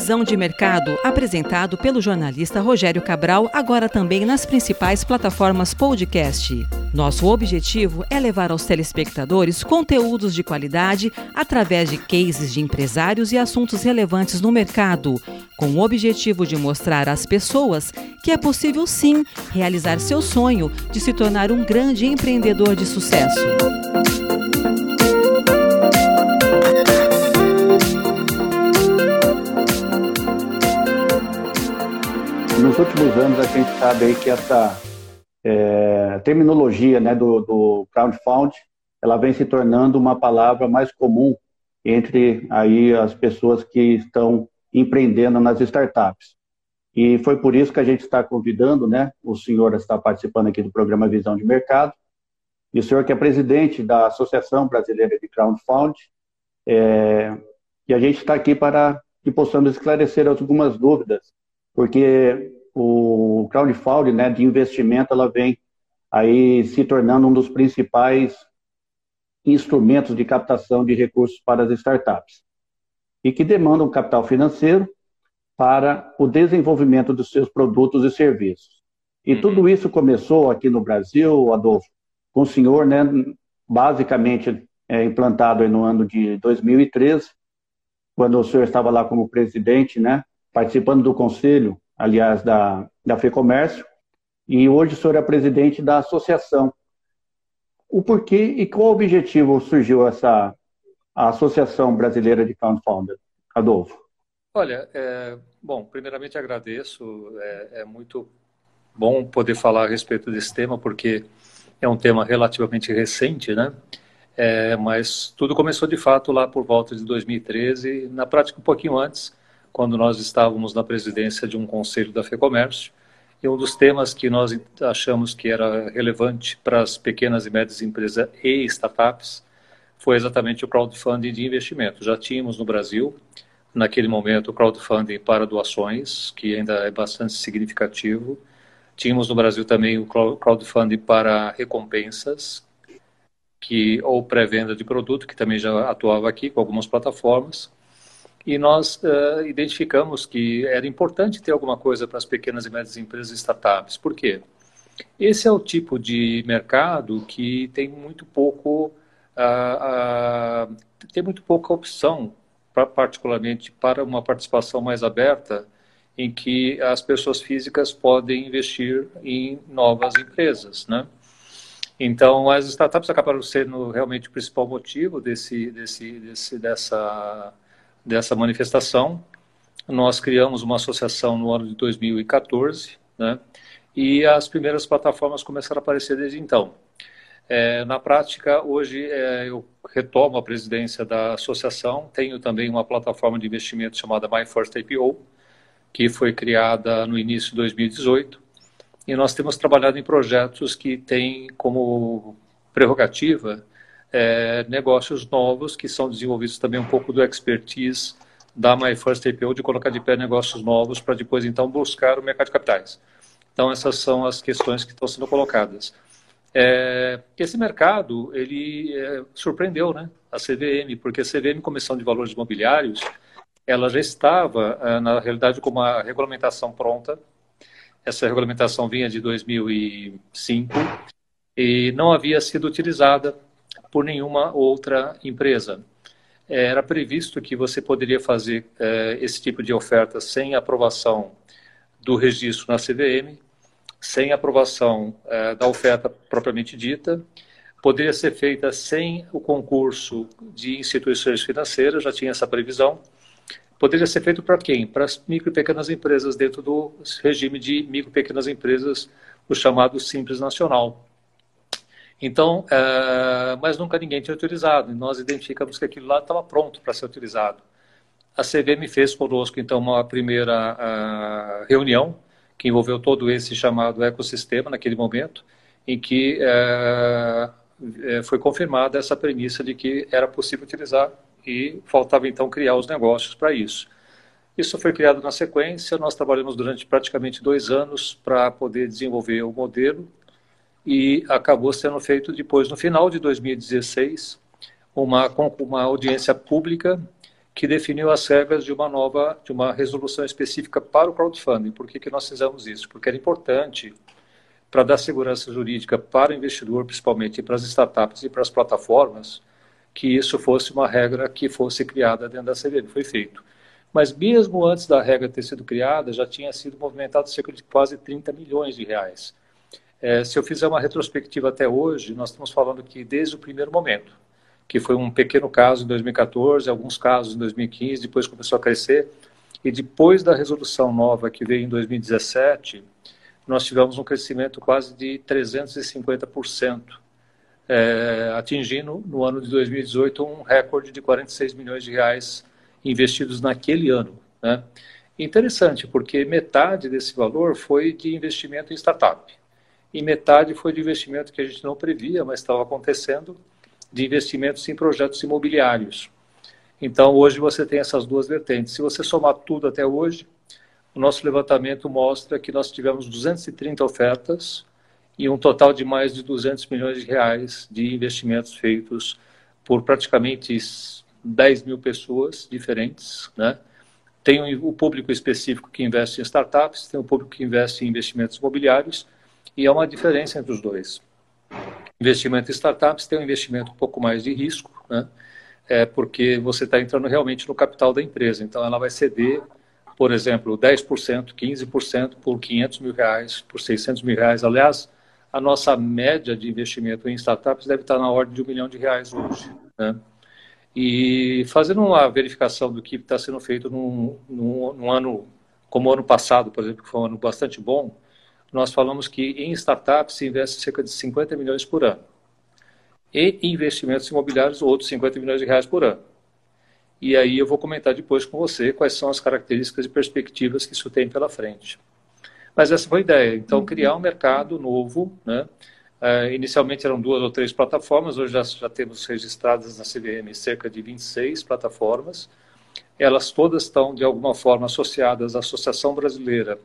Visão de Mercado, apresentado pelo jornalista Rogério Cabral, agora também nas principais plataformas podcast. Nosso objetivo é levar aos telespectadores conteúdos de qualidade através de cases de empresários e assuntos relevantes no mercado, com o objetivo de mostrar às pessoas que é possível sim realizar seu sonho de se tornar um grande empreendedor de sucesso. Nos últimos anos a gente sabe aí que essa é, terminologia né, do, do ela vem se tornando uma palavra mais comum entre aí as pessoas que estão empreendendo nas startups. E foi por isso que a gente está convidando, né? O senhor está participando aqui do programa Visão de Mercado, e o senhor que é presidente da Associação Brasileira de Crowdfund, é, e a gente está aqui para que possamos esclarecer algumas dúvidas porque o crowdfunding né, de investimento ela vem aí se tornando um dos principais instrumentos de captação de recursos para as startups e que demandam capital financeiro para o desenvolvimento dos seus produtos e serviços. E uhum. tudo isso começou aqui no Brasil, Adolfo, com o senhor, né, basicamente é, implantado no ano de 2013, quando o senhor estava lá como presidente, né, participando do conselho, aliás, da, da FEComércio, e hoje o senhor é presidente da associação. O porquê e qual objetivo surgiu essa a Associação Brasileira de Crowdfunding? Adolfo. Olha, é, bom, primeiramente agradeço, é, é muito bom poder falar a respeito desse tema, porque é um tema relativamente recente, né? É, mas tudo começou de fato lá por volta de 2013, na prática um pouquinho antes, quando nós estávamos na presidência de um conselho da FEComércio, e um dos temas que nós achamos que era relevante para as pequenas e médias empresas e startups foi exatamente o crowdfunding de investimento. Já tínhamos no Brasil, naquele momento, o crowdfunding para doações, que ainda é bastante significativo. Tínhamos no Brasil também o crowdfunding para recompensas, que ou pré-venda de produto, que também já atuava aqui com algumas plataformas e nós uh, identificamos que era importante ter alguma coisa para as pequenas e médias empresas startups. Por quê? Esse é o tipo de mercado que tem muito pouco, uh, uh, tem muito pouca opção, pra, particularmente para uma participação mais aberta, em que as pessoas físicas podem investir em novas empresas, né? Então, as startups acabaram sendo realmente o principal motivo desse, desse, desse dessa dessa manifestação. Nós criamos uma associação no ano de 2014, né? E as primeiras plataformas começaram a aparecer desde então. É, na prática, hoje é, eu retomo a presidência da associação, tenho também uma plataforma de investimento chamada My First IPO, que foi criada no início de 2018, e nós temos trabalhado em projetos que têm como prerrogativa é, negócios novos que são desenvolvidos também um pouco do expertise da My First IPO de colocar de pé negócios novos para depois então buscar o mercado de capitais. Então essas são as questões que estão sendo colocadas. É, esse mercado ele é, surpreendeu, né, a CVM, porque a CVM Comissão de Valores Imobiliários ela já estava é, na realidade com uma regulamentação pronta. Essa regulamentação vinha de 2005 e não havia sido utilizada por nenhuma outra empresa. Era previsto que você poderia fazer eh, esse tipo de oferta sem aprovação do registro na CVM, sem aprovação eh, da oferta propriamente dita, poderia ser feita sem o concurso de instituições financeiras, já tinha essa previsão. Poderia ser feito para quem? Para as micro e pequenas empresas, dentro do regime de micro e pequenas empresas, o chamado Simples Nacional. Então, uh, mas nunca ninguém tinha utilizado. E nós identificamos que aquilo lá estava pronto para ser utilizado. A CVM fez conosco, então, uma primeira uh, reunião, que envolveu todo esse chamado ecossistema naquele momento, em que uh, foi confirmada essa premissa de que era possível utilizar e faltava, então, criar os negócios para isso. Isso foi criado na sequência, nós trabalhamos durante praticamente dois anos para poder desenvolver o modelo e acabou sendo feito depois, no final de 2016, uma, uma audiência pública que definiu as regras de uma nova, de uma resolução específica para o crowdfunding. Por que, que nós fizemos isso? Porque era importante para dar segurança jurídica para o investidor, principalmente para as startups e para as plataformas, que isso fosse uma regra que fosse criada dentro da CVM. Foi feito. Mas mesmo antes da regra ter sido criada, já tinha sido movimentado cerca de quase 30 milhões de reais. É, se eu fizer uma retrospectiva até hoje, nós estamos falando que desde o primeiro momento, que foi um pequeno caso em 2014, alguns casos em 2015, depois começou a crescer, e depois da resolução nova que veio em 2017, nós tivemos um crescimento quase de 350%, é, atingindo no ano de 2018 um recorde de 46 milhões de reais investidos naquele ano. Né? Interessante, porque metade desse valor foi de investimento em startup e metade foi de investimento que a gente não previa, mas estava acontecendo, de investimentos em projetos imobiliários. Então, hoje você tem essas duas vertentes. Se você somar tudo até hoje, o nosso levantamento mostra que nós tivemos 230 ofertas e um total de mais de 200 milhões de reais de investimentos feitos por praticamente 10 mil pessoas diferentes, né? Tem o público específico que investe em startups, tem o público que investe em investimentos imobiliários, e há uma diferença entre os dois. Investimento em startups tem um investimento um pouco mais de risco, né? É porque você está entrando realmente no capital da empresa. Então, ela vai ceder, por exemplo, 10%, 15% por 500 mil reais, por 600 mil reais. Aliás, a nossa média de investimento em startups deve estar na ordem de um milhão de reais hoje. Né? E fazendo uma verificação do que está sendo feito num, num, num ano como o ano passado, por exemplo, que foi um ano bastante bom, nós falamos que em startups se investe cerca de 50 milhões por ano. E investimentos imobiliários, outros 50 milhões de reais por ano. E aí eu vou comentar depois com você quais são as características e perspectivas que isso tem pela frente. Mas essa foi a ideia. Então, criar um mercado novo. Né? Uh, inicialmente eram duas ou três plataformas, hoje já, já temos registradas na CVM cerca de 26 plataformas. Elas todas estão, de alguma forma, associadas à Associação Brasileira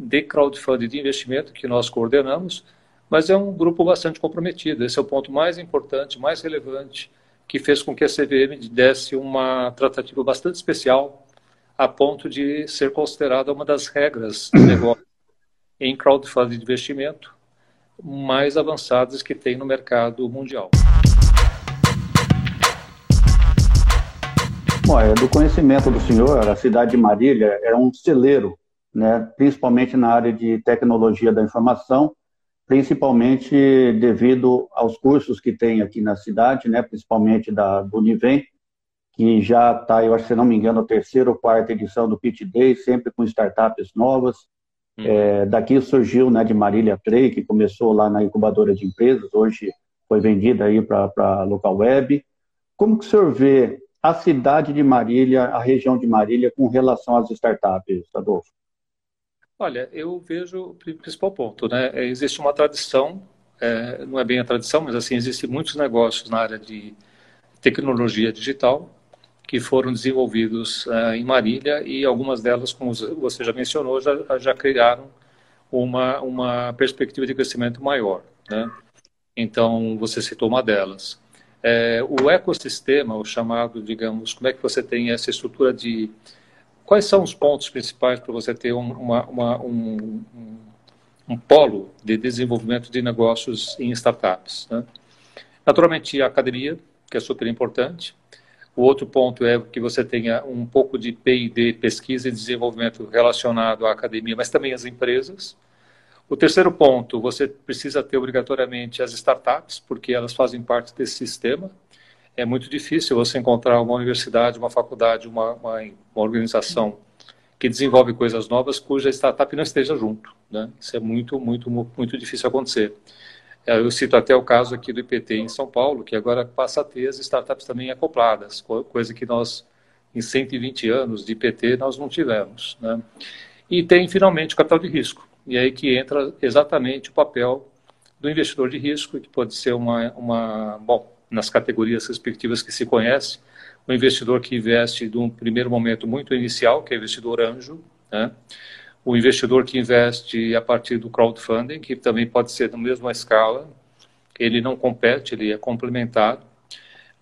de crowdfunding de investimento que nós coordenamos, mas é um grupo bastante comprometido. Esse é o ponto mais importante, mais relevante, que fez com que a CVM desse uma tratativa bastante especial, a ponto de ser considerada uma das regras de negócio em crowdfunding de investimento mais avançadas que tem no mercado mundial. Bom, é do conhecimento do senhor, a cidade de Marília é um celeiro né, principalmente na área de tecnologia da informação, principalmente devido aos cursos que tem aqui na cidade, né, principalmente da, do Univem, que já está, eu acho, se não me engano, a terceira ou quarta edição do Pitch Day, sempre com startups novas. Hum. É, daqui surgiu né, de Marília Trey, que começou lá na incubadora de empresas, hoje foi vendida aí para a local web. Como que o senhor vê a cidade de Marília, a região de Marília, com relação às startups, Adolfo? Olha, eu vejo o principal ponto, né? É, existe uma tradição, é, não é bem a tradição, mas assim, existem muitos negócios na área de tecnologia digital que foram desenvolvidos é, em Marília e algumas delas, como você já mencionou, já, já criaram uma, uma perspectiva de crescimento maior, né? Então, você citou uma delas. É, o ecossistema, o chamado, digamos, como é que você tem essa estrutura de Quais são os pontos principais para você ter um, uma, uma, um, um, polo de desenvolvimento de negócios em startups? Né? Naturalmente, a academia, que é super importante. O outro ponto é que você tenha um pouco de P&D, pesquisa e desenvolvimento relacionado à academia, mas também às empresas. O terceiro ponto, você precisa ter obrigatoriamente as startups, porque elas fazem parte desse sistema é muito difícil você encontrar uma universidade, uma faculdade, uma, uma, uma organização que desenvolve coisas novas cuja startup não esteja junto. Né? Isso é muito, muito, muito difícil acontecer. É, eu cito até o caso aqui do IPT em São Paulo, que agora passa a ter as startups também acopladas, coisa que nós, em 120 anos de IPT, nós não tivemos. Né? E tem, finalmente, o capital de risco. E aí que entra exatamente o papel do investidor de risco, que pode ser uma, uma bom, nas categorias respectivas que se conhece, o investidor que investe de um primeiro momento muito inicial, que é investidor anjo, né? o investidor que investe a partir do crowdfunding, que também pode ser da mesma escala, ele não compete, ele é complementado.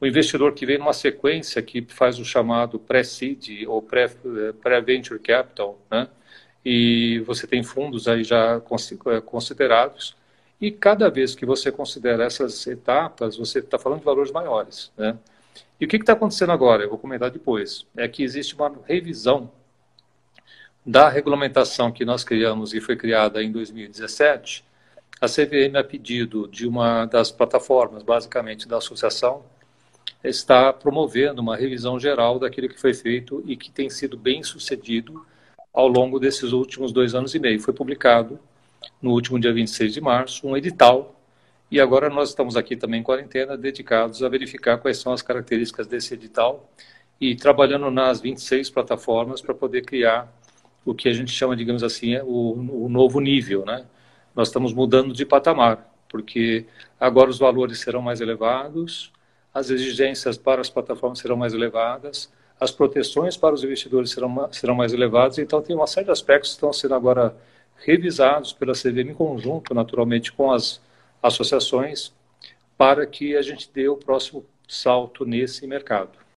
o investidor que vem numa sequência que faz o chamado pré-seed ou pré-venture capital, né? E você tem fundos aí já eh, considerados. E cada vez que você considera essas etapas, você está falando de valores maiores, né? E o que está acontecendo agora? Eu vou comentar depois. É que existe uma revisão da regulamentação que nós criamos e foi criada em 2017. A CVM, a pedido de uma das plataformas, basicamente da associação, está promovendo uma revisão geral daquilo que foi feito e que tem sido bem sucedido ao longo desses últimos dois anos e meio. Foi publicado no último dia 26 de março um edital e agora nós estamos aqui também em quarentena dedicados a verificar quais são as características desse edital e trabalhando nas 26 plataformas para poder criar o que a gente chama, digamos assim, o, o novo nível, né? Nós estamos mudando de patamar, porque agora os valores serão mais elevados, as exigências para as plataformas serão mais elevadas, as proteções para os investidores serão, serão mais elevadas, então tem uma série de aspectos que estão sendo agora revisados pela CVM em conjunto, naturalmente, com as associações, para que a gente dê o próximo salto nesse mercado.